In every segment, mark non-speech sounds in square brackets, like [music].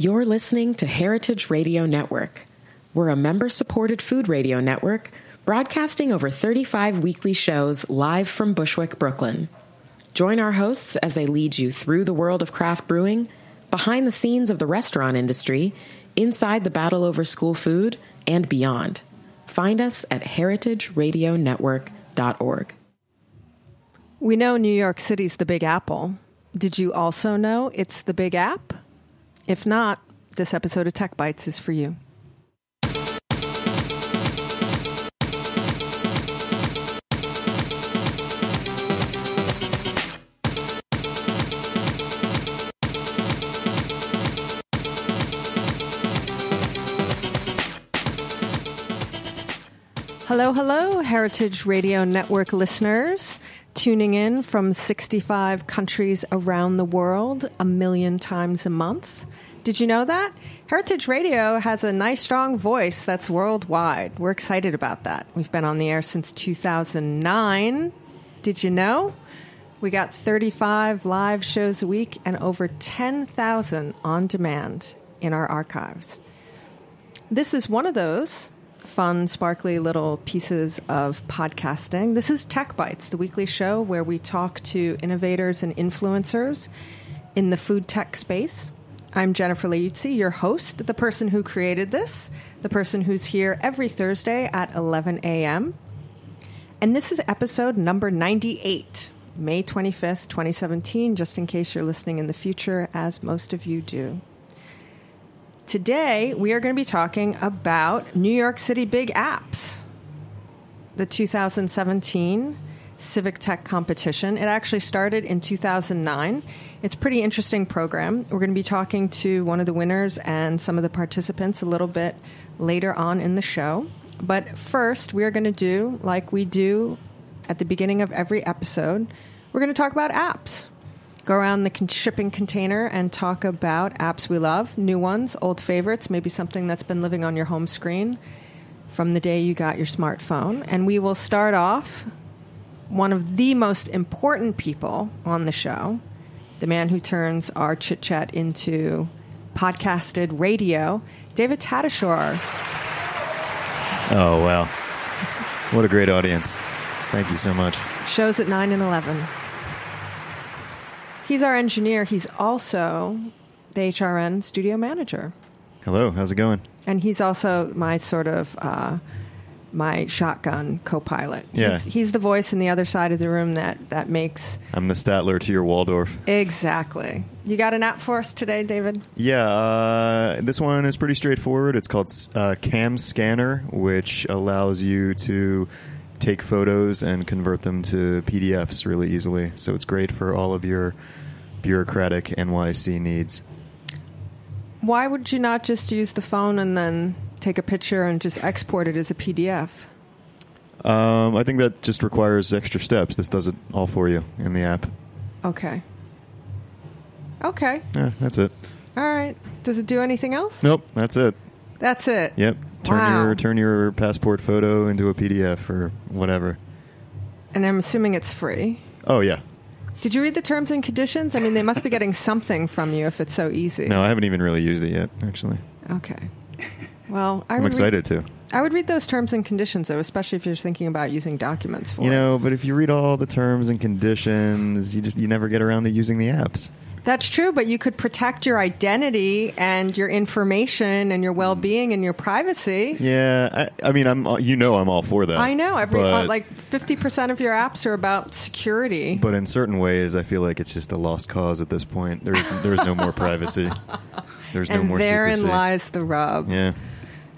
You're listening to Heritage Radio Network. We're a member supported food radio network broadcasting over 35 weekly shows live from Bushwick, Brooklyn. Join our hosts as they lead you through the world of craft brewing, behind the scenes of the restaurant industry, inside the battle over school food, and beyond. Find us at heritageradionetwork.org. We know New York City's the Big Apple. Did you also know it's the Big App? If not, this episode of Tech Bites is for you. Hello, hello, Heritage Radio Network listeners tuning in from 65 countries around the world a million times a month. Did you know that? Heritage Radio has a nice, strong voice that's worldwide. We're excited about that. We've been on the air since 2009. Did you know? We got 35 live shows a week and over 10,000 on demand in our archives. This is one of those fun, sparkly little pieces of podcasting. This is Tech Bites, the weekly show where we talk to innovators and influencers in the food tech space. I'm Jennifer Leuzzi, your host, the person who created this, the person who's here every Thursday at 11 a.m. And this is episode number 98, May 25th, 2017, just in case you're listening in the future, as most of you do. Today, we are going to be talking about New York City Big Apps, the 2017 Civic Tech competition. It actually started in 2009. It's a pretty interesting program. We're going to be talking to one of the winners and some of the participants a little bit later on in the show. But first, we are going to do like we do at the beginning of every episode. We're going to talk about apps go around the shipping container and talk about apps we love, new ones, old favorites, maybe something that's been living on your home screen from the day you got your smartphone. And we will start off one of the most important people on the show, the man who turns our chit chat into podcasted radio, David Tatasciore. Oh, wow. What a great audience. Thank you so much. Shows at 9 and 11. He's our engineer. He's also the HRN studio manager. Hello, how's it going? And he's also my sort of uh, my shotgun co-pilot. Yeah. He's, he's, the voice in the other side of the room that that makes. I'm the Statler to your Waldorf. Exactly. You got an app for us today, David? Yeah. Uh, this one is pretty straightforward. It's called uh, Cam Scanner, which allows you to take photos and convert them to PDFs really easily. So it's great for all of your bureaucratic NYC needs. Why would you not just use the phone and then take a picture and just export it as a PDF? Um, I think that just requires extra steps. This does it all for you in the app. Okay. Okay. Yeah, that's it. All right. Does it do anything else? Nope, that's it. That's it. Yep. Turn wow. your turn your passport photo into a PDF or whatever. And I'm assuming it's free. Oh yeah. Did you read the terms and conditions? I mean, they must be getting [laughs] something from you if it's so easy. No, I haven't even really used it yet. Actually, Okay. [laughs] Well, I I'm would excited to. I would read those terms and conditions, though, especially if you're thinking about using documents for You know, but if you read all the terms and conditions, you just you never get around to using the apps. That's true, but you could protect your identity and your information and your well-being and your privacy. Yeah, I, I mean, I'm you know I'm all for that. I know every uh, but, like 50% of your apps are about security. But in certain ways, I feel like it's just a lost cause at this point. There's there's no more privacy. There's no [laughs] more therein secrecy. lies the rub. Yeah,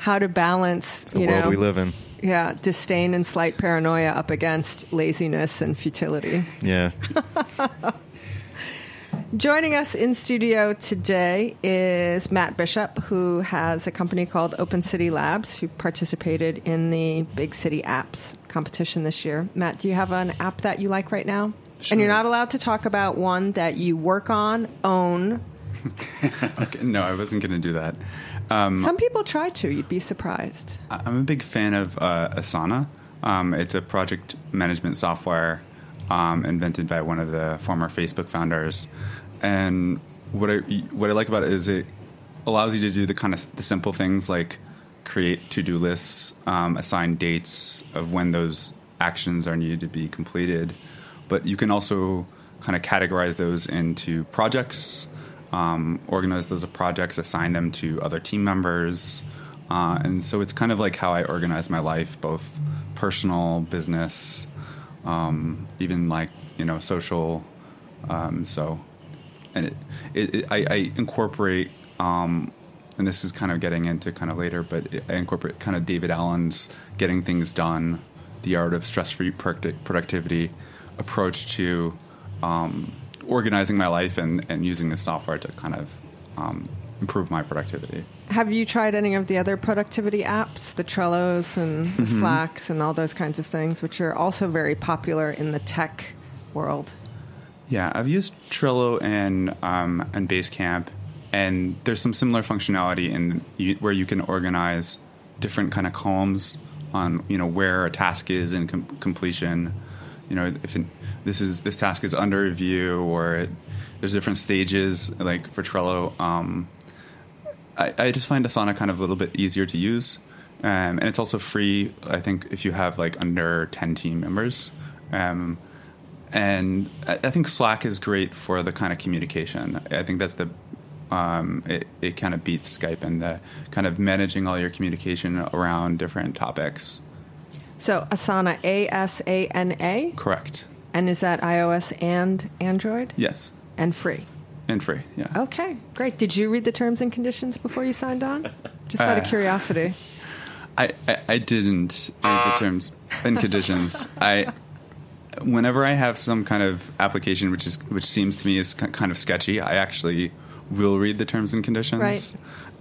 How to balance, it's the you world know, we live in. yeah, disdain and slight paranoia up against laziness and futility. Yeah, [laughs] Joining us in studio today is Matt Bishop, who has a company called Open City Labs, who participated in the Big City Apps competition this year. Matt, do you have an app that you like right now? And you're not allowed to talk about one that you work on, own. [laughs] Okay, no, I wasn't going to do that. Um, Some people try to. You'd be surprised. I'm a big fan of uh, Asana. Um, it's a project management software um, invented by one of the former Facebook founders. And what I what I like about it is it allows you to do the kind of the simple things like create to do lists, um, assign dates of when those actions are needed to be completed. But you can also kind of categorize those into projects, um, organize those projects, assign them to other team members. Uh, and so it's kind of like how I organize my life, both personal, business, um, even like, you know, social. Um, so, and it, it, it, I, I incorporate, um, and this is kind of getting into kind of later, but I incorporate kind of David Allen's getting things done, the art of stress free productivity approach to um, organizing my life and, and using this software to kind of um, improve my productivity. Have you tried any of the other productivity apps, the Trellos and the Mm-hmm. Slacks and all those kinds of things, which are also very popular in the tech world? Yeah, I've used Trello and um, and Basecamp, and there's some similar functionality in you, where you can organize different kind of columns on you know where a task is in com- completion. You know, if it, this is this task is under review or it, there's different stages. Like for Trello, um, I, I just find Asana kind of a little bit easier to use, um, and it's also free. I think if you have like under ten team members. Um, and I, I think Slack is great for the kind of communication. I think that's the um, it, it kind of beats Skype and the kind of managing all your communication around different topics. So Asana, A S A N A, Correct. and is that iOS and Android Yes, and free? and free. Yeah. Okay, great. Did you read the terms and conditions before you signed on? Just out of Uh, curiosity. I, I, I didn't read the terms and conditions. I whenever I have some kind of application which is which seems to me is kind of sketchy, I actually will read the terms and conditions. Right.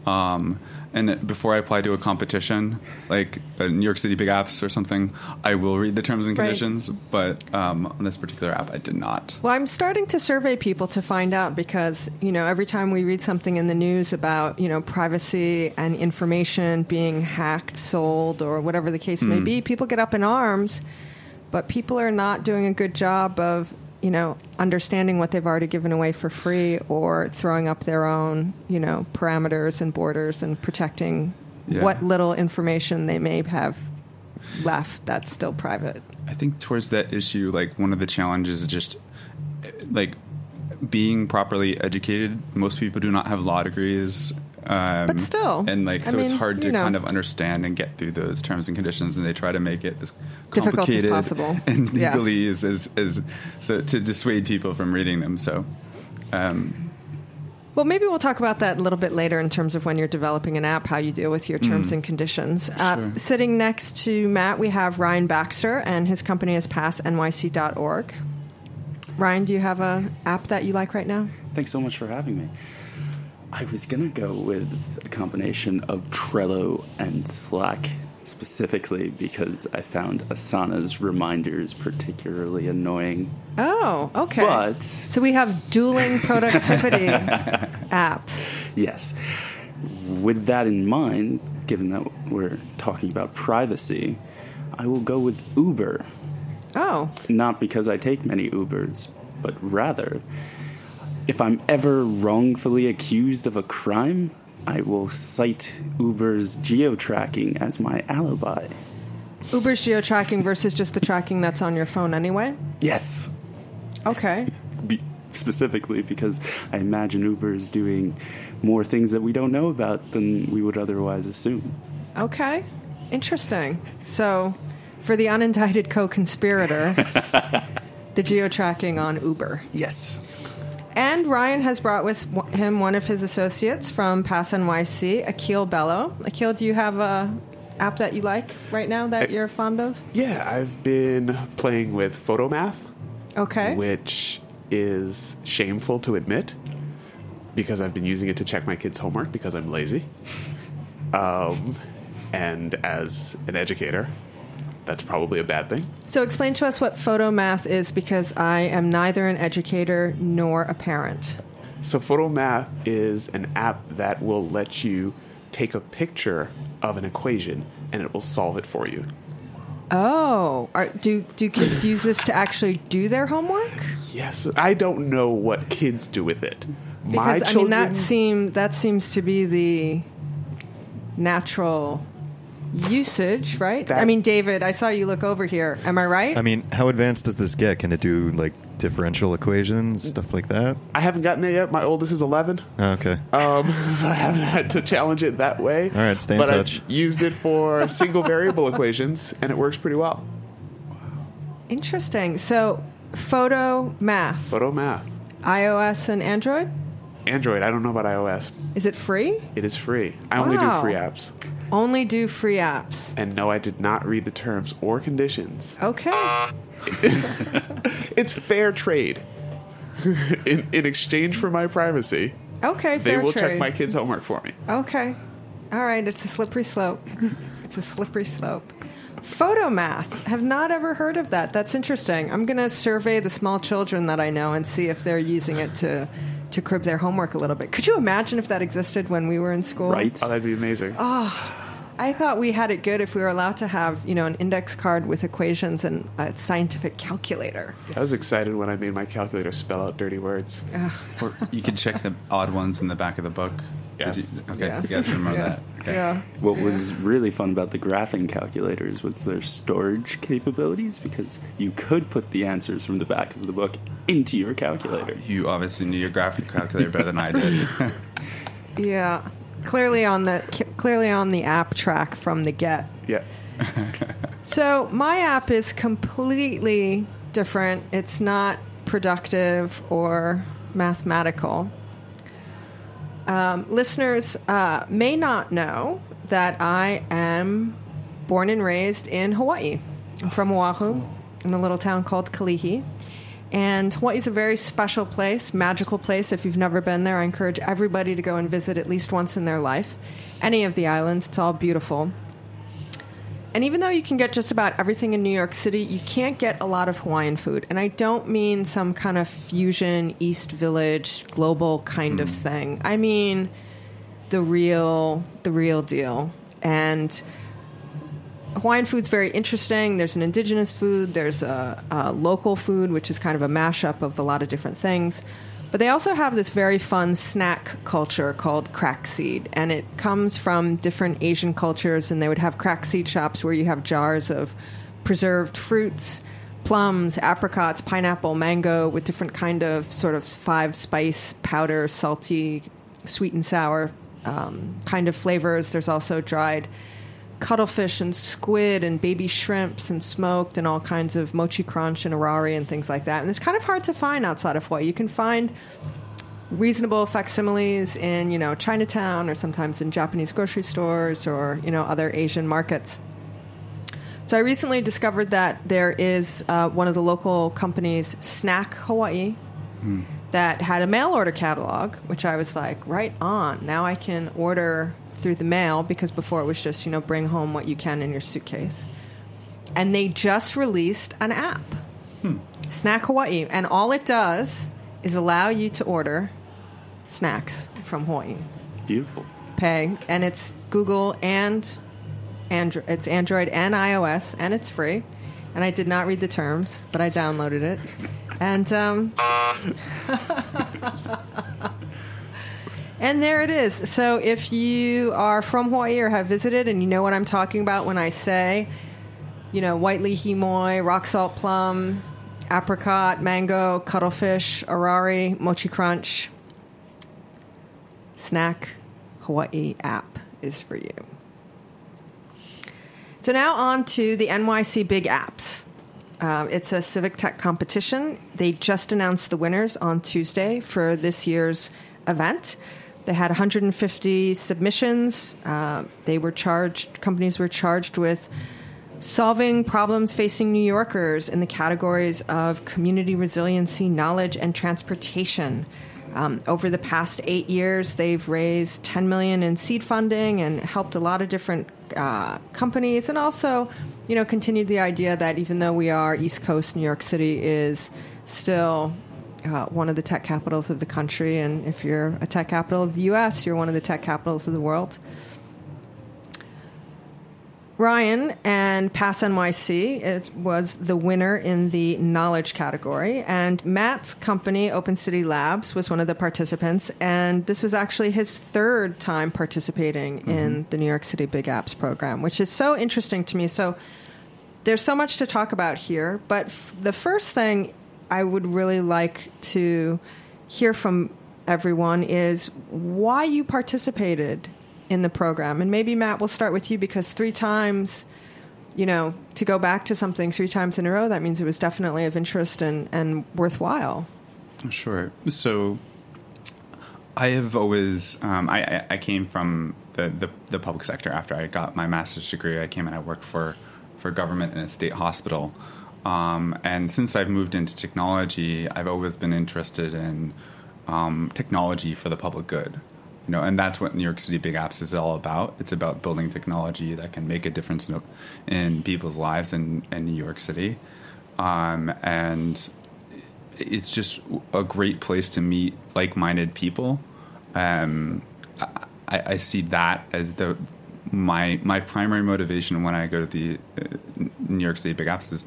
Um, and before I apply to a competition, like a New York City Big Apps or something, I will read the terms and Right. conditions. But um, on this particular app, I did not. Well, I'm starting to survey people to find out because, you know, every time we read something in the news about, you know, privacy and information being hacked, sold, or whatever the case may be, people get up in arms, but people are not doing a good job of, you know, understanding what they've already given away for free or throwing up their own, you know, parameters and borders and protecting Yeah. what little information they may have left that's still private. I think towards that issue, like one of the challenges is just like being properly educated. Most people do not have law degrees. Um, But still, and like I so, it's hard to know. kind of understand and get through those terms and conditions, and they try to make it as complicated as possible. [laughs] and Yes. legally as, as, as so to dissuade people from reading them. So, um, Well, maybe we'll talk about that a little bit later in terms of when you're developing an app, how you deal with your terms and conditions. Uh, Sure. sitting next to Matt, we have Ryan Baxter, and his company is passnyc.org. Ryan, do you have an app that you like right now? Thanks so much for having me. I was going to go with a combination of Trello and Slack, specifically because I found Asana's reminders particularly annoying. Oh, okay. But, so we have dueling productivity [laughs] apps. yes, with that in mind, given that we're talking about privacy, I will go with Uber. Oh, Not because I take many Ubers, but rather, if I'm ever wrongfully accused of a crime, I will cite Uber's geo-tracking as my alibi. Uber's geo tracking versus just the tracking that's on your phone anyway. Yes, Okay. be- specifically because I imagine Uber is doing more things that we don't know about than we would otherwise assume. Okay. Interesting. So, for the unindicted co conspirator, [laughs] the geo tracking on Uber. Yes. And Ryan has brought with him one of his associates from Pass NYC, Akil Bello. Akil, do you have a app that you like right now that you're fond of? Yeah, I've been playing with Photomath, Okay. which is shameful to admit because I've been using it to check my kids' homework because I'm lazy. [laughs] Um, and as an educator, that's probably a bad thing. So, explain to us what photomath is because I am neither an educator nor a parent. So, Photomath is an app that will let you take a picture of an equation and it will solve it for you. Oh, are, do do kids [coughs] use this to actually do their homework? Yes, I don't know what kids do with it. My Because I mean that seem that seems to be the natural usage, right? That- I mean, David, I saw you look over here. Am I right? I mean, how advanced does this get? Can it do like differential equations, stuff like that? I haven't gotten there yet. My oldest is 11. Oh, okay. Um, [laughs] so I haven't had to challenge it that way. All right, stay in but touch. I've used it for [laughs] single variable equations, and it works pretty well. Wow. Interesting. So, photo math, Photo math. iOS and Android. Android, I don't know about iOS. Is it free? It is free. I only do free apps. Only do free apps. And no, I did not read the terms or conditions. Okay. [laughs] It's fair trade. [laughs] in, in exchange for my privacy, Okay. they Fair will trade. check my kids' homework for me. Okay. All right. It's a slippery slope. [laughs] it's a slippery slope. Photomath. Have not ever heard of that. That's interesting. I'm going to survey the small children that I know and see if they're using it to to crib their homework a little bit. Could you imagine if that existed when we were in school? Right? Oh, that'd be amazing. Oh, I thought we had it good if we were allowed to have, you know, an index card with equations and a scientific calculator. I was excited when I made my calculator spell out dirty words. Or you can check the odd ones in the back of the book. Did Yes. you- okay, Yeah. you guys remember Yeah. that? Okay. Yeah. What was really fun about the graphing calculators was their storage capabilities because you could put the answers from the back of the book into your calculator. You obviously knew your graphic calculator better than I did. [laughs] Yeah. Clearly on the clearly on the app track from the get. Yes. [laughs] So my app is completely different. It's not productive or mathematical. Um, listeners uh, may not know that I am born and raised in Hawaii. I'm from Oahu, in a little town called Kalihi. And Hawaii is a very special place, magical place. If you've never been there, I encourage everybody to go and visit at least once in their life. Any of the islands, it's all beautiful. And even though you can get just about everything in New York City, you can't get a lot of Hawaiian food. And I don't mean some kind of fusion, East Village, global kind of hmm. thing. I mean the real, the real deal. And Hawaiian food's very interesting. There's an indigenous food, there's a, a local food, which is kind of a mashup of a lot of different things. But they also have this very fun snack culture called crack seed, and it comes from different Asian cultures. And they would have crack seed shops where you have jars of preserved fruits, plums, apricots, pineapple, mango, with different kind of sort of five spice powder, salty, sweet and sour um, kind of flavors. There's also dried cuttlefish and squid and baby shrimps and smoked and all kinds of mochi crunch and arare and things like that. And it's kind of hard to find outside of Hawaii. You can find reasonable facsimiles in, you know, Chinatown or sometimes in Japanese grocery stores or, you know, other Asian markets. So I recently discovered that there is uh, one of the local companies, Snack Hawaii, that had a mail order catalog, which I was like, right on. Now I can order through the mail because before it was just, you know, bring home what you can in your suitcase. And they just released an app, Snack Hawaii. And all it does is allow you to order snacks from Hawaii Beautiful. pay, and it's Google and Android. It's Android and iOS, and it's free. and I did not read the terms, but I downloaded it. And um, [laughs] and there it is. So if you are from Hawaii or have visited, and you know what I'm talking about when I say, you know, white li hing mui, rock salt plum, apricot, mango, cuttlefish, arare, mochi crunch, snack Hawaii app is for you. So now on to the NYC Big Apps. Um, it's a civic tech competition. They just announced the winners on Tuesday for this year's event. They had 150 submissions. Uh, they were charged. Companies were charged with solving problems facing New Yorkers in the categories of community resiliency, knowledge, and transportation. Um, over the past eight years, they've raised 10 million in seed funding and helped a lot of different uh, companies, and also, you know, continued the idea that even though we are East Coast, New York City is still uh, one of the tech capitals of the country, and if you're a tech capital of the U.S., you're one of the tech capitals of the world. Ryan and Pass NYC it was the winner in the knowledge category, and Matt's company, Open City Labs, was one of the participants. And this was actually his third time participating mm-hmm. in the New York City Big Apps program, which is so interesting to me. So there's so much to talk about here, but f- the first thing I would really like to hear from everyone is why you participated in the program. And maybe Matt, we'll start with you because three times, you know, to go back to something three times in a row, that means it was definitely of interest and, and worthwhile. Sure. So I have always, um, I, I came from the, the, the, public sector after I got my master's degree. I came and I worked for, for government in a state hospital. Um, and since I've moved into technology, I've always been interested in um, technology for the public good you know, and that's what New York City Big Apps is all about. It's about building technology that can make a difference in, in people's lives in, in New York City, um, and it's just a great place to meet like-minded people. Um, I, I, see that as the my my primary motivation when I go to the uh, New York City Big Apps is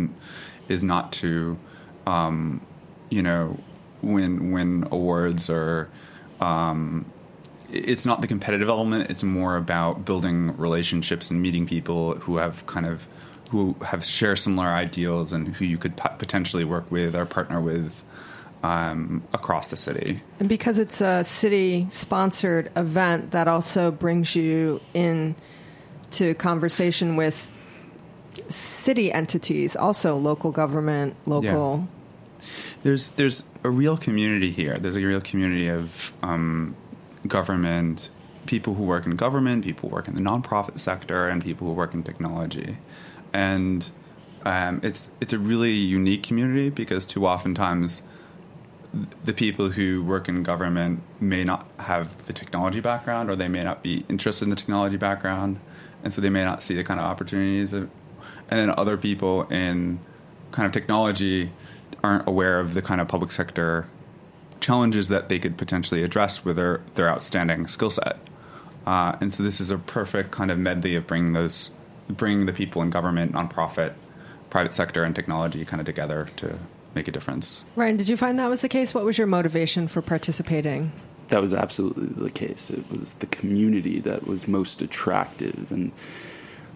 is not to, um, you know, win win awards or um, it's not the competitive element. It's more about building relationships and meeting people who have kind of who have share similar ideals and who you could potentially work with or partner with um, across the city. And because it's a city sponsored event, that also brings you in to conversation with city entities, also local government, local. Yeah. There's there's a real community here. There's a real community of um, government, people who work in government, people who work in the nonprofit sector, and people who work in technology. And um, it's it's a really unique community because too oftentimes the people who work in government may not have the technology background or they may not be interested in the technology background and so they may not see the kind of opportunities of, and then other people in kind of technology aren't aware of the kind of public sector challenges that they could potentially address with their, their outstanding skill set. Uh, and so this is a perfect kind of medley of bringing those, bringing the people in government, nonprofit, private sector, and technology kind of together to make a difference. Ryan, did you find that was the case? What was your motivation for participating? That was absolutely the case. It was the community that was most attractive. And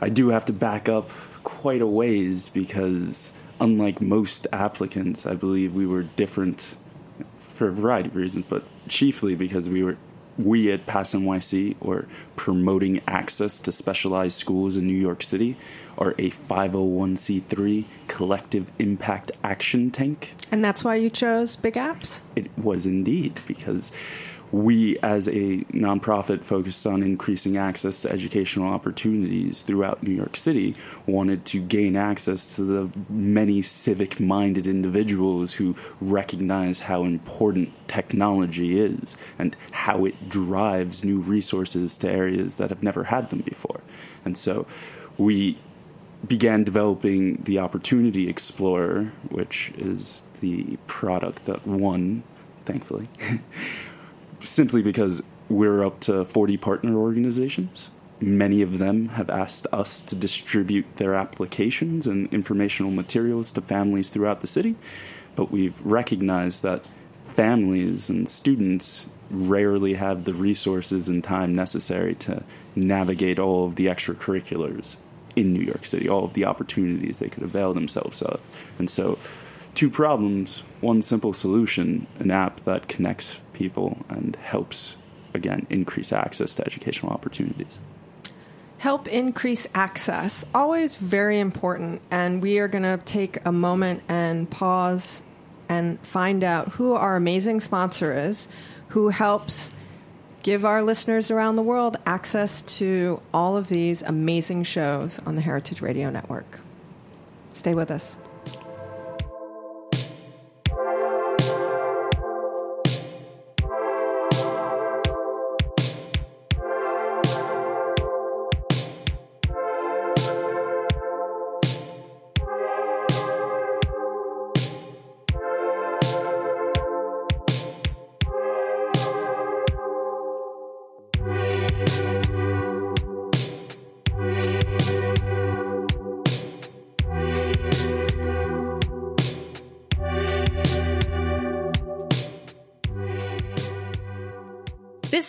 I do have to back up quite a ways because, unlike most applicants, I believe we were different for a variety of reasons, but chiefly because we were we at Pass NYC were promoting access to specialized schools in New York City are a 501c3 collective impact action tank. And that's why you chose Big Apps? It was indeed because we, as a nonprofit focused on increasing access to educational opportunities throughout New York City, wanted to gain access to the many civic minded individuals who recognize how important technology is and how it drives new resources to areas that have never had them before. And so we began developing the Opportunity Explorer, which is the product that won, thankfully. [laughs] simply because we're up to 40 partner organizations Many of them have asked us to distribute their applications and informational materials to families throughout the city, but we've recognized that families and students rarely have the resources and time necessary to navigate all of the extracurriculars in New York City, all of the opportunities they could avail themselves of. And so, two problems, one simple solution an app that connects people and helps, again, increase access to educational opportunities. Help increase access, always very important. And we are going to take a moment and pause and find out who our amazing sponsor is, who helps give our listeners around the world access to all of these amazing shows on the Heritage Radio Network. Stay with us.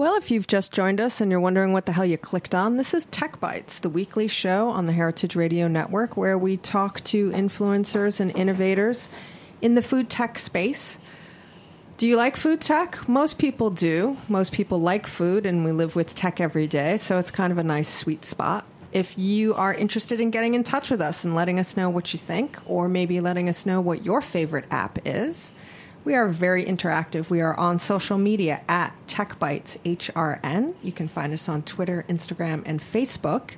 Well, if you've just joined us and you're wondering what the hell you clicked on, this is Tech Bites, the weekly show on the Heritage Radio Network where we talk to influencers and innovators in the food tech space. Do you like food tech? Most people do. Most people like food, and we live with tech every day, so it's kind of a nice sweet spot. If you are interested in getting in touch with us and letting us know what you think, or maybe letting us know what your favorite app is, we are very interactive. We are on social media at TechBytes HRN. You can find us on Twitter, Instagram, and Facebook.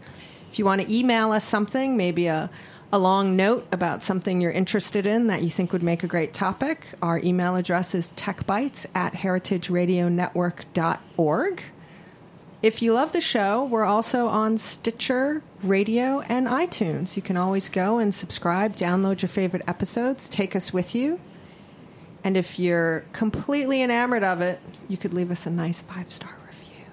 If you want to email us something, maybe a, a long note about something you're interested in that you think would make a great topic, our email address is techbytes at heritageradionetwork.org. If you love the show, we're also on Stitcher, Radio, and iTunes. You can always go and subscribe, download your favorite episodes, take us with you. And if you're completely enamored of it, you could leave us a nice five star review.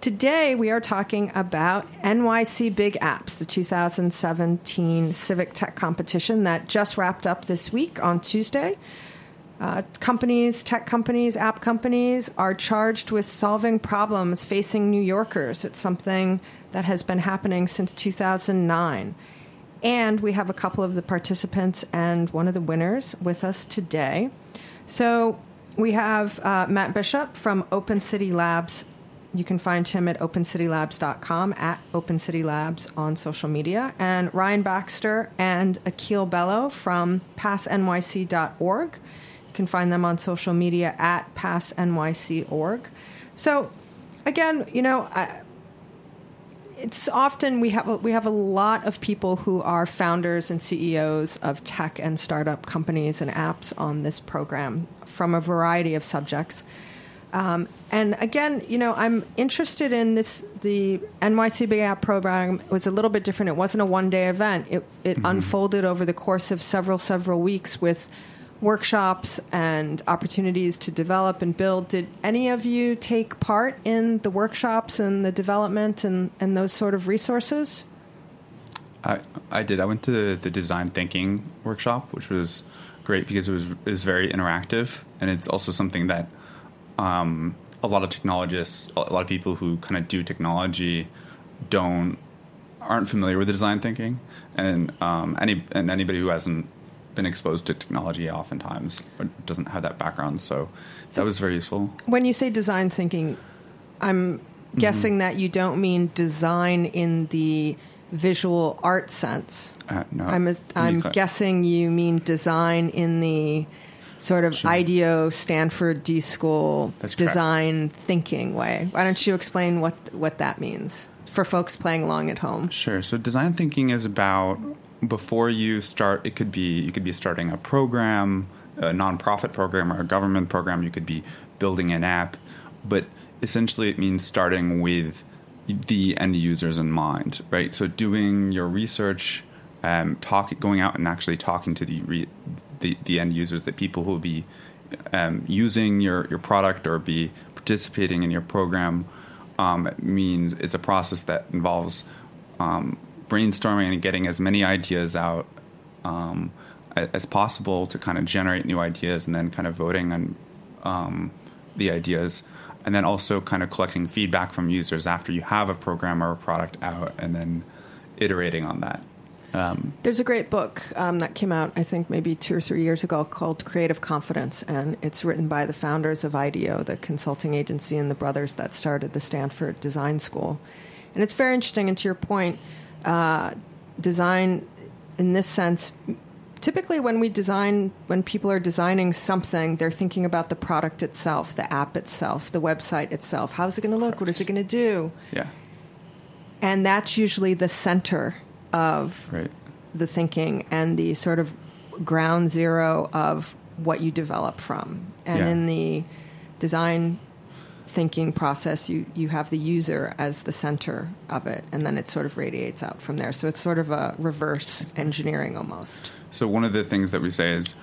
Today, we are talking about NYC Big Apps, the 2017 Civic Tech Competition that just wrapped up this week on Tuesday. Uh, companies, tech companies, app companies are charged with solving problems facing New Yorkers. It's something that has been happening since 2009. And we have a couple of the participants and one of the winners with us today. So we have uh, Matt Bishop from Open City Labs. You can find him at opencitylabs.com, at Open City Labs on social media, and Ryan Baxter and Akil Bello from passnyc.org. You can find them on social media at passnyc.org. So, again, you know, I, it's often we have a, we have a lot of people who are founders and CEOs of tech and startup companies and apps on this program from a variety of subjects. Um, and again, you know, I'm interested in this. The NYC Big App program was a little bit different. It wasn't a one day event. It, it mm-hmm. unfolded over the course of several several weeks with workshops and opportunities to develop and build. Did any of you take part in the workshops and the development and, and those sort of resources? I, I did. I went to the design thinking workshop, which was great because it was, it was very interactive, and it's also something that um, a lot of technologists, a lot of people who kind of do technology, don't aren't familiar with design thinking, and um, any and anybody who hasn't been exposed to technology oftentimes doesn't have that background. So, that was very useful. When you say design thinking, I'm guessing that you don't mean design in the visual art sense. Uh, no, I'm, a, I'm cla- guessing you mean design in the sort of IDEO Stanford D School That's correct. design thinking way. Why don't you explain what what that means for folks playing along at home? Sure. So design thinking is about before you start. It could be you could be starting a program, a nonprofit program, or a government program. You could be building an app, but essentially it means starting with the end users in mind, right? So doing your research, um, talk, going out and actually talking to the re, the, the end users, the people who will be um, using your, your product or be participating in your program um, means it's a process that involves um, brainstorming and getting as many ideas out um, as possible to kind of generate new ideas and then kind of voting on um, the ideas and then also kind of collecting feedback from users after you have a program or a product out and then iterating on that. Um, There's a great book um, that came out, I think, maybe two or three years ago called Creative Confidence, and it's written by the founders of IDEO, the consulting agency, and the brothers that started the Stanford Design School. And it's very interesting, and to your point, uh, design in this sense. Typically, when we design, when people are designing something, they're thinking about the product itself, the app itself, the website itself. How's it going to look? What is it going to do? yeah, And that's usually the center of right. the thinking and the sort of ground zero of what you develop from. And Yeah. in the design thinking process, you, you have the user as the center of it, and then it sort of radiates out from there. So it's sort of a reverse engineering almost. So one of the things that we say is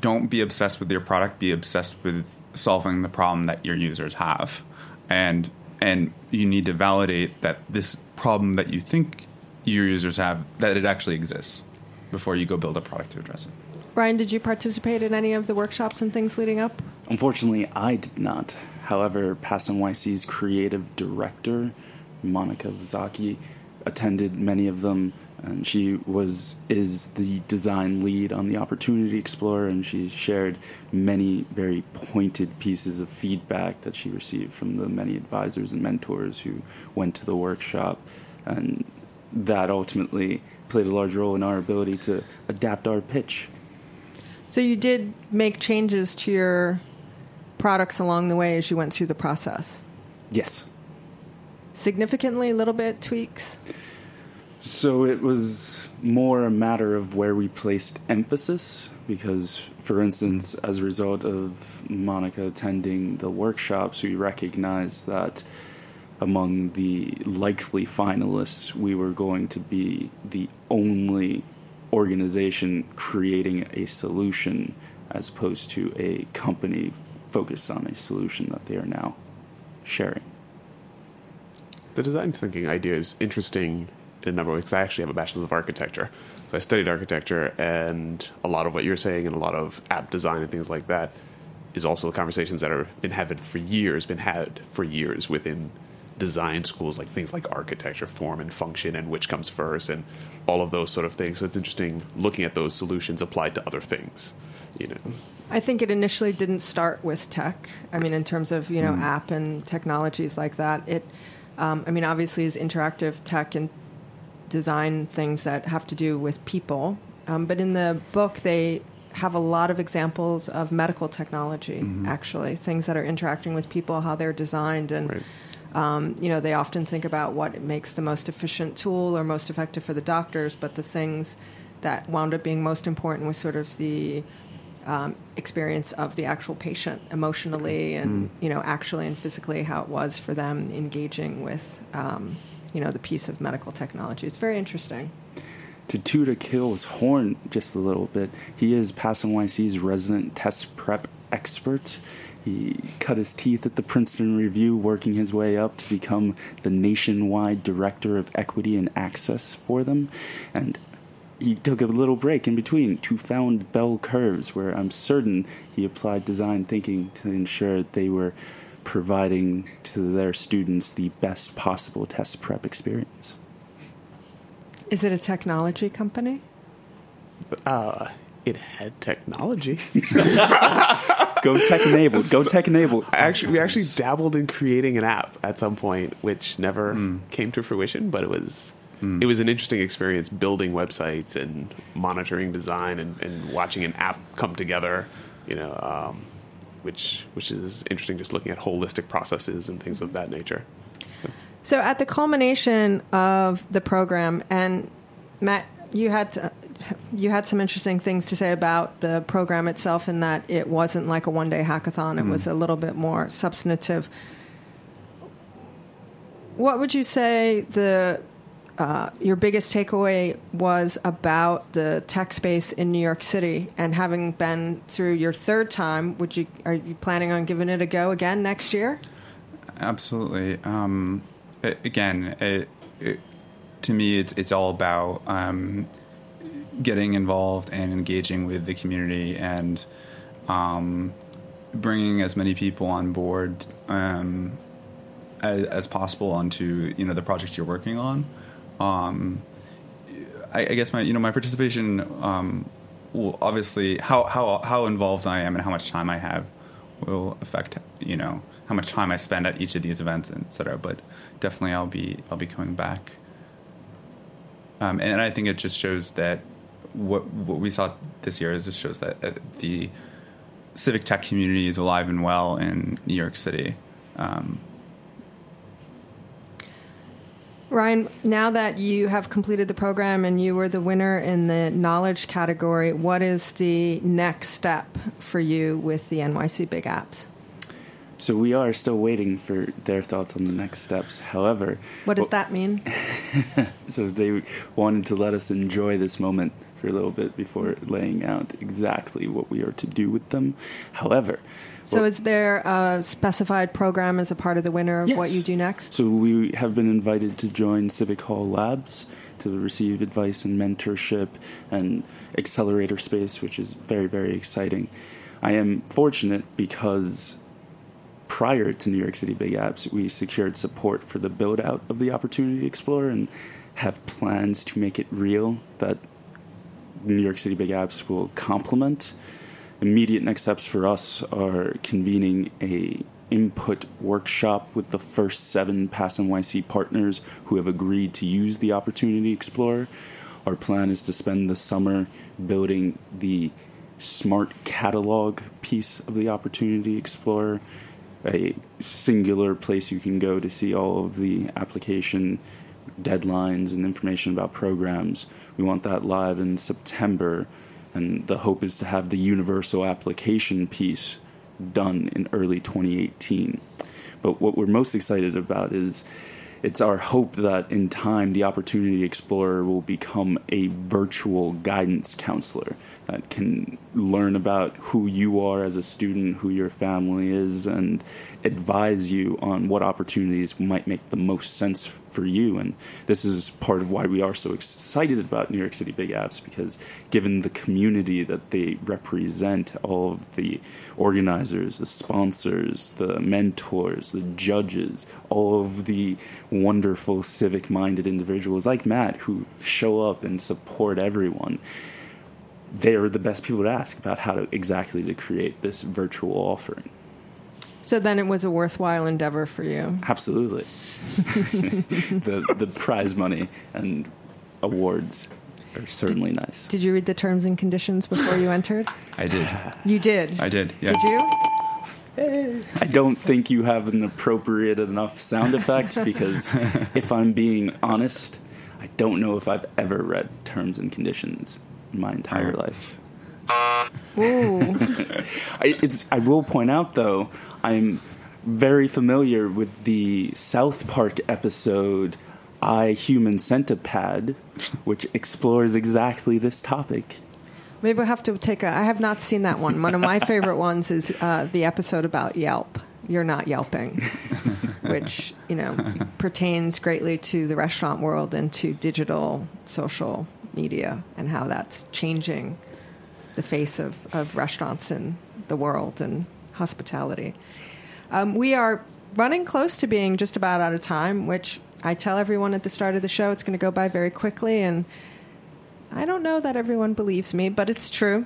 don't be obsessed with your product, be obsessed with solving the problem that your users have. And and you need to validate that this problem that you think your users have that it actually exists before you go build a product to address it. Ryan, did you participate in any of the workshops and things leading up? Unfortunately, I did not. However, Pass NYC's creative director, Monica Vazaki, attended many of them, and she was is the design lead on the Opportunity Explorer, and she shared many very pointed pieces of feedback that she received from the many advisors and mentors who went to the workshop, and that ultimately played a large role in our ability to adapt our pitch. So you did make changes to your products along the way as you went through the process. Yes. Significantly, a little bit tweaks. So it was more a matter of where we placed emphasis because, for instance, as a result of Monica attending the workshops, we recognized that among the likely finalists, we were going to be the only organization creating a solution as opposed to a company focused on a solution that they are now sharing. The design thinking idea is interesting in a number of ways. 'cause I actually have a bachelor's of architecture, so I studied architecture, and a lot of what you're saying and a lot of app design and things like that is also conversations that have been had for years, been had for years within design schools, like things like architecture, form and function, and which comes first, and all of those sort of things. So it's interesting looking at those solutions applied to other things. You know, I think it initially didn't start with tech. I mean, in terms of you know app and technologies like that. It, um, I mean, obviously, is interactive tech and design things that have to do with people. Um, but in the book, they have a lot of examples of medical technology. Actually, things that are interacting with people, how they're designed, and Right. um, you know, they often think about what makes the most efficient tool or most effective for the doctors, but the things that wound up being most important was sort of the um, experience of the actual patient emotionally and you know actually and physically how it was for them engaging with um, you know the piece of medical technology. It's very interesting. to toot Akil's horn just a little bit, he is Pass NYC's resident test prep expert. He cut his teeth at the Princeton Review, working his way up to become the nationwide director of equity and access for them. And he took a little break in between to found Bell Curves, where I'm certain he applied design thinking to ensure they were providing to their students the best possible test prep experience. Is it a technology company? Uh, it had technology. [laughs] [laughs] Go tech enabled. Go tech enabled. actually, we actually dabbled in creating an app at some point, which never came to fruition. But it was it was an interesting experience building websites and monitoring design and, and watching an app come together. You know, um, which which is interesting. Just looking at holistic processes and things of that nature. So, at the culmination of the program, and Matt, you had to, you had some interesting things to say about the program itself, in that it wasn't like a one day hackathon; it was a little bit more substantive. What would you say the uh, your biggest takeaway was about the tech space in New York City, and having been through your third time, would you are you planning on giving it a go again next year? Absolutely. Um, a- again, it, it, to me, it's it's all about um, getting involved and engaging with the community and um, bringing as many people on board um, as, as possible onto you know the project you're working on. Um, I, I guess my you know my participation um, will obviously how how how involved I am and how much time I have will affect you know how much time I spend at each of these events, et cetera. But definitely, I'll be I'll be coming back. Um, and I think it just shows that what what we saw this year is just shows that the civic tech community is alive and well in New York City. Um, Ryan, now that you have completed the program and you were the winner in the knowledge category, what is the next step for you with the NYC Big Apps? So we are still waiting for their thoughts on the next steps. However, What does well, that mean? [laughs] So they wanted to let us enjoy this moment for a little bit before laying out exactly what we are to do with them. However, So, well- is there a specified program as a part of the winner of what you do next? So we have been invited to join Civic Hall Labs to receive advice and mentorship and accelerator space, which is very, very exciting. I am fortunate because prior to New York City Big Apps, we secured support for the build out of the Opportunity Explorer and have plans to make it real that New York City Big Apps will complement. Immediate next steps for us are convening a input workshop with the first seven Pass NYC partners who have agreed to use the Opportunity Explorer. Our plan is to spend the summer building the smart catalog piece of the Opportunity Explorer, a singular place you can go to see all of the application deadlines and information about programs. We want that live in September, and the hope is to have the universal application piece done in early 2018. But what we're most excited about is it's our hope that in time the Opportunity Explorer will become a virtual guidance counselor that can learn about who you are as a student, who your family is, and advise you on what opportunities might make the most sense for you. And this is part of why we are so excited about New York City Big Apps because given the community that they represent, all of the organizers, the sponsors, the mentors, the judges, all of the wonderful civic minded individuals like Matt who show up and support everyone they're the best people to ask about how to exactly to create this virtual offering. So then it was a worthwhile endeavor for you. Absolutely. [laughs] the the prize money and awards are certainly nice. Did you read the terms and conditions before you entered? [laughs] I did. You did. I did. Yeah. Did you? I don't think you have an appropriate enough sound effect [laughs] because if I'm being honest, I don't know if I've ever read terms and conditions in my entire life. Ooh. [laughs] I, it's, I will point out, though, I'm very familiar with the South Park episode I Human Centipede, which explores exactly this topic. Maybe we'll have to take a. I have not seen that one. One of my favorite ones is uh, the episode about Yelp. You're not yelping, [laughs] which you know pertains greatly to the restaurant world and to digital social media and how that's changing the face of, of restaurants in the world and hospitality. Um, we are running close to being just about out of time, which I tell everyone at the start of the show it's going to go by very quickly, and I don't know that everyone believes me, but it's true.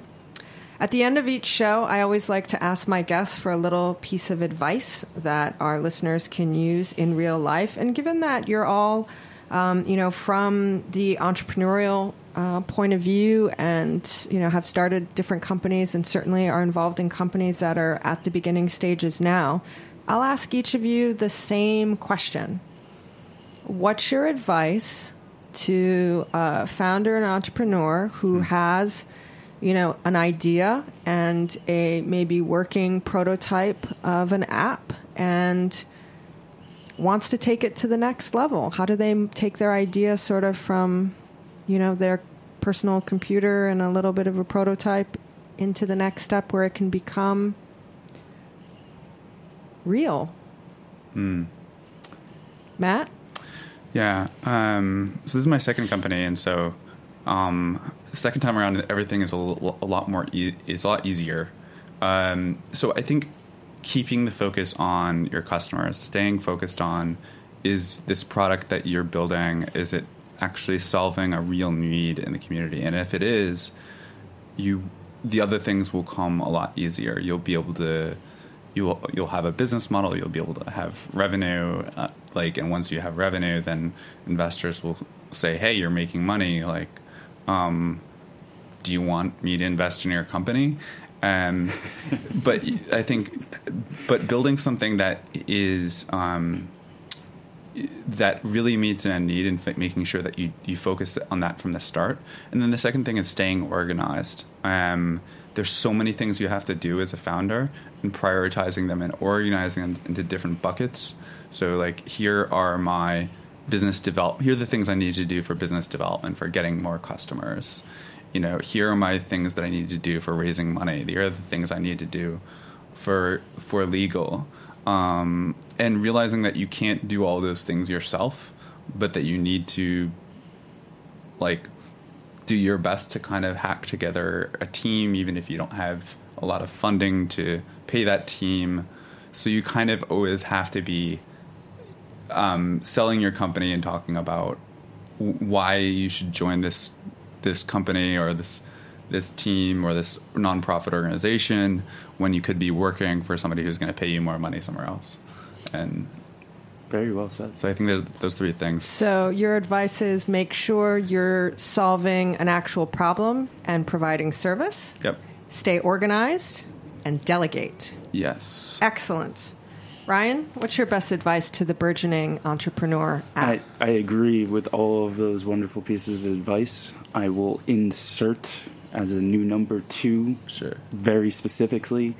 At the end of each show, I always like to ask my guests for a little piece of advice that our listeners can use in real life. And given that you're all, um, you know, from the entrepreneurial uh, point of view and, you know, have started different companies and certainly are involved in companies that are at the beginning stages now, I'll ask each of you the same question. What's your advice to a founder and entrepreneur who has you know, an idea and a maybe working prototype of an app and wants to take it to the next level. How do they take their idea sort of from, you know, their personal computer and a little bit of a prototype into the next step where it can become real? Mm. Matt? Yeah. Um, so this is my second company, and so um, second time around, everything is a, l- a lot more. E- it's a lot easier. Um, so I think keeping the focus on your customers, staying focused on is this product that you're building, is it actually solving a real need in the community? And if it is, you the other things will come a lot easier. You'll be able to you'll you'll have a business model. You'll be able to have revenue. Uh, like, and once you have revenue, then investors will say, "Hey, you're making money." Like, um, do you want me to invest in your company? Um, [laughs] but I think, but building something that is um, that really meets a need and f- making sure that you you focus on that from the start. And then the second thing is staying organized. Um, there's so many things you have to do as a founder and prioritizing them and organizing them into different buckets. So like here are my business develop here are the things I need to do for business development for getting more customers you know, here are my things that I need to do for raising money. Here are the things I need to do for for legal. Um, and realizing that you can't do all those things yourself, but that you need to like do your best to kind of hack together a team, even if you don't have a lot of funding to pay that team. So you kind of always have to be um, selling your company and talking about why you should join this this company or this this team or this nonprofit organization when you could be working for somebody who's going to pay you more money somewhere else. And very well said. So I think there's those three things. So your advice is make sure you're solving an actual problem and providing service. Yep. Stay organized and delegate. Yes. Excellent. Ryan, what's your best advice to the burgeoning entrepreneur? I, I agree with all of those wonderful pieces of advice. I will insert as a new number two, sure. very specifically,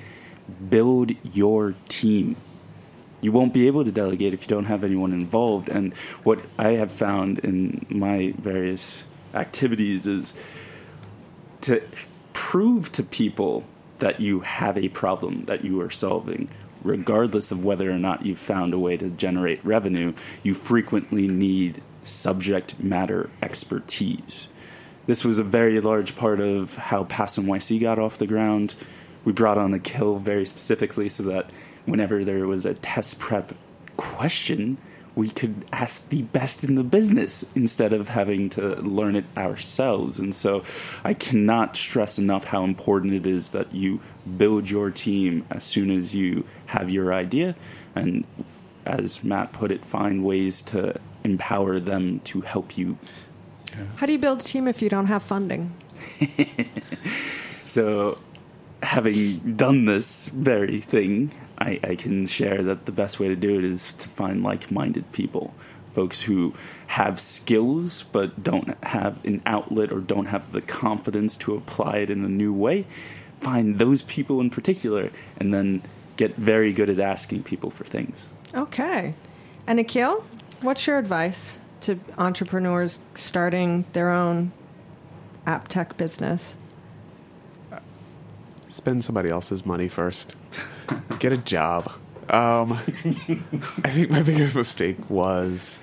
build your team. You won't be able to delegate if you don't have anyone involved. And what I have found in my various activities is to prove to people that you have a problem that you are solving regardless of whether or not you've found a way to generate revenue, you frequently need subject matter expertise. This was a very large part of how Pass NYC got off the ground. We brought on Akil very specifically so that whenever there was a test prep question, we could ask the best in the business instead of having to learn it ourselves. And so I cannot stress enough how important it is that you build your team as soon as you have your idea. And as Matt put it, find ways to empower them to help you. How do you build a team if you don't have funding? [laughs] so, having done this very thing, I, I can share that the best way to do it is to find like minded people folks who have skills but don't have an outlet or don't have the confidence to apply it in a new way. Find those people in particular and then get very good at asking people for things. Okay. And Akil, what's your advice to entrepreneurs starting their own app tech business? Spend somebody else's money first. Get a job. Um, I think my biggest mistake was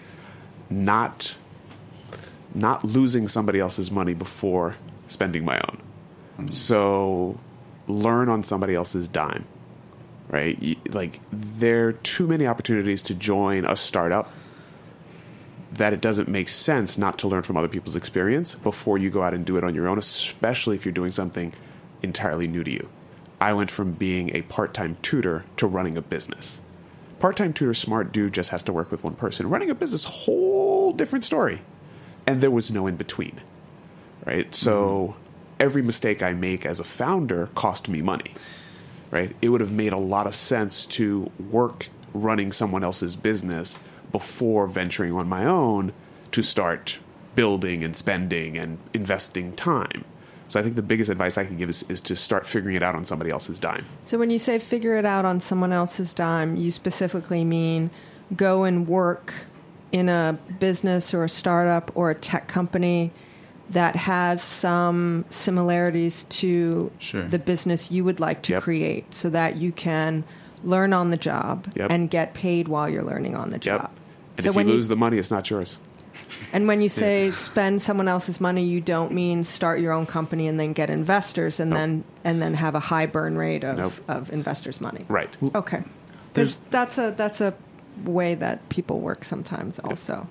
not not losing somebody else's money before spending my own. Mm-hmm. So learn on somebody else's dime. right? Like there are too many opportunities to join a startup that it doesn't make sense not to learn from other people's experience before you go out and do it on your own, especially if you're doing something entirely new to you. I went from being a part-time tutor to running a business. Part-time tutor, smart dude, just has to work with one person. Running a business, whole different story, and there was no in between, right? So mm-hmm. every mistake I make as a founder cost me money, right? It would have made a lot of sense to work running someone else's business before venturing on my own to start building and spending and investing time. So I think the biggest advice I can give is, is to start figuring it out on somebody else's dime. So when you say figure it out on someone else's dime, you specifically mean go and work in a business or a startup or a tech company that has some similarities to Sure. the business you would like to Yep. create so that you can learn on the job Yep. and get paid while you're learning on the job. Yep. And so if you when lose the money, it's not yours. and when you [laughs] say spend someone else's money, you don't mean start your own company and then get investors and Nope. then and then have a high burn rate of, Nope. of investors' money. Right. Okay. There's, that's a that's a way that people work sometimes also.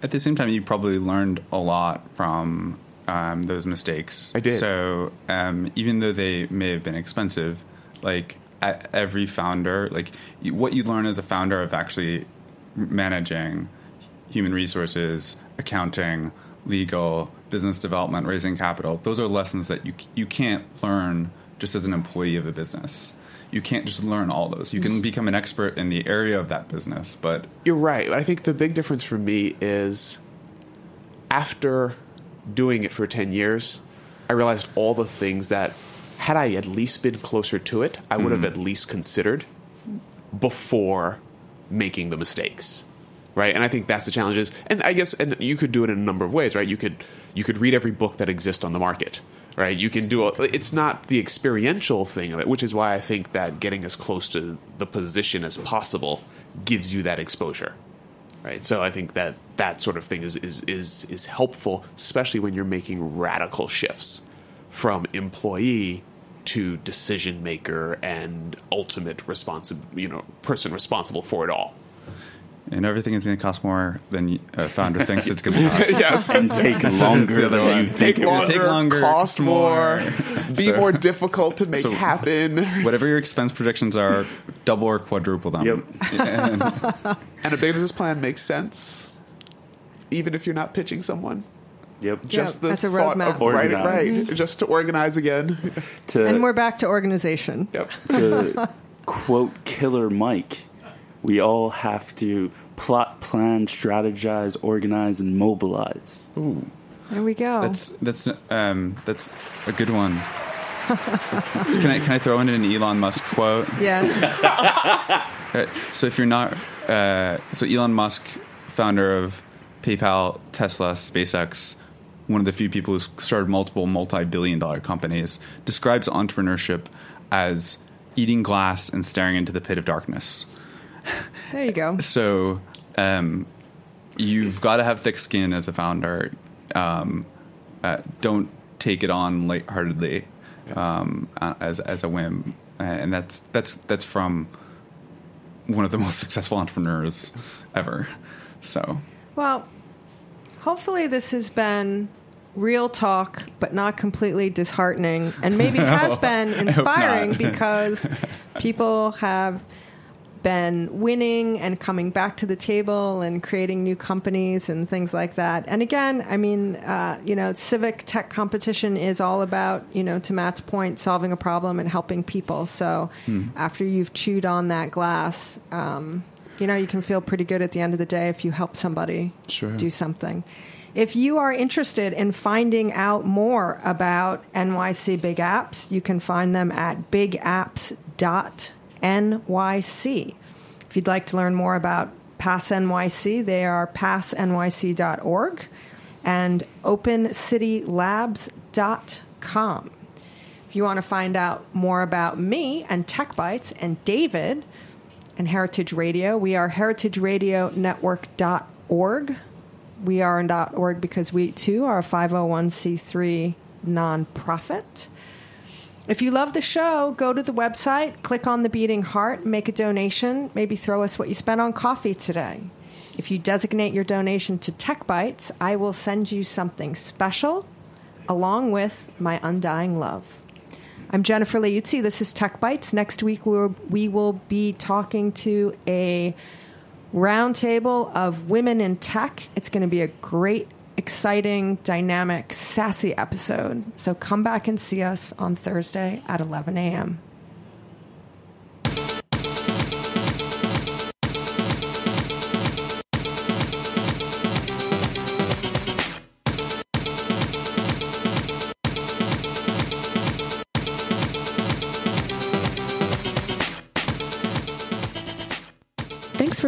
At the same time, you probably learned a lot from um, those mistakes. I did. So um, even though they may have been expensive, like every founder, like what you learn as a founder of actually managing human resources, accounting, legal, business development, raising capital, those are lessons that you you can't learn just as an employee of a business. You can't just learn all those. You can become an expert in the area of that business, but You're right. I think the big difference for me is after doing it for 10 years, I realized all the things that, had I at least been closer to it, I would have mm-hmm. at least considered before making the mistakes. Right? And I think that's the challenge is and I guess and you could do it in a number of ways, right? You could you could read every book that exists on the market. Right? You can do a, it's not the experiential thing of it, which is why I think that getting as close to the position as possible gives you that exposure right? So I think that that sort of thing is is is is helpful, especially when you're making radical shifts from employee to decision maker and ultimate responsible, you know, person responsible for it all. and everything is going to cost more than a founder thinks it's going [laughs] to cost. yes, and [laughs] take longer the other than one. you take think longer, Take longer, cost more, more. be So- more difficult to make So- happen. Whatever your expense projections are, double or quadruple them. Yep. [laughs] And And a business plan makes sense, even if you're not pitching someone. Yep. Just the that's a thought roadmap. of right, Organize. right, just to organize again. [laughs] To, And we're back to organization. Yep. [laughs] to quote Killer Mike, we all have to plot, plan, strategize, organize, and mobilize. There we go. that's that's um, that's a good one. [laughs] can I can I throw in an Elon Musk quote? yes. Uh, So if you're not, uh, so Elon Musk, founder of PayPal, Tesla, SpaceX, one of the few people who started multiple multi-billion-dollar companies, describes entrepreneurship as eating glass and staring into the pit of darkness. There you go. [laughs] So um, you've got to have thick skin as a founder. Um, uh, don't take it on lightheartedly um, uh, as as a whim, Uh, and that's that's that's from one of the most [laughs] successful entrepreneurs ever. So Well, hopefully this has been real talk, but not completely disheartening, and maybe has [laughs] been inspiring [laughs] because people have been winning and coming back to the table and creating new companies and things like that. And again, I mean, uh, you know, civic tech competition is all about, you know, to Matt's point, solving a problem and helping people. So after you've chewed on that glass, um, you know, you can feel pretty good at the end of the day if you help somebody Sure. do something. If you are interested in finding out more about NYC Big Apps, you can find them at bigapps.nyc. If you'd like to learn more about Pass NYC, they are passnyc.org and opencitylabs.com. If you want to find out more about me and Tech Bites and David and Heritage Radio, we are heritageradionetwork.org. We are in .org because we too are a 501c3 nonprofit. If you love the show, go to the website, click on the beating heart, make a donation, maybe throw us what you spent on coffee today. If you designate your donation to Tech Bites, I will send you something special along with my undying love. I'm Jennifer Leuzzi. This is Tech Bites. Next week, we'll, we will be talking to a roundtable of women in tech. It's going to be a great exciting, dynamic, sassy episode. So come back and see us on Thursday at 11 a.m.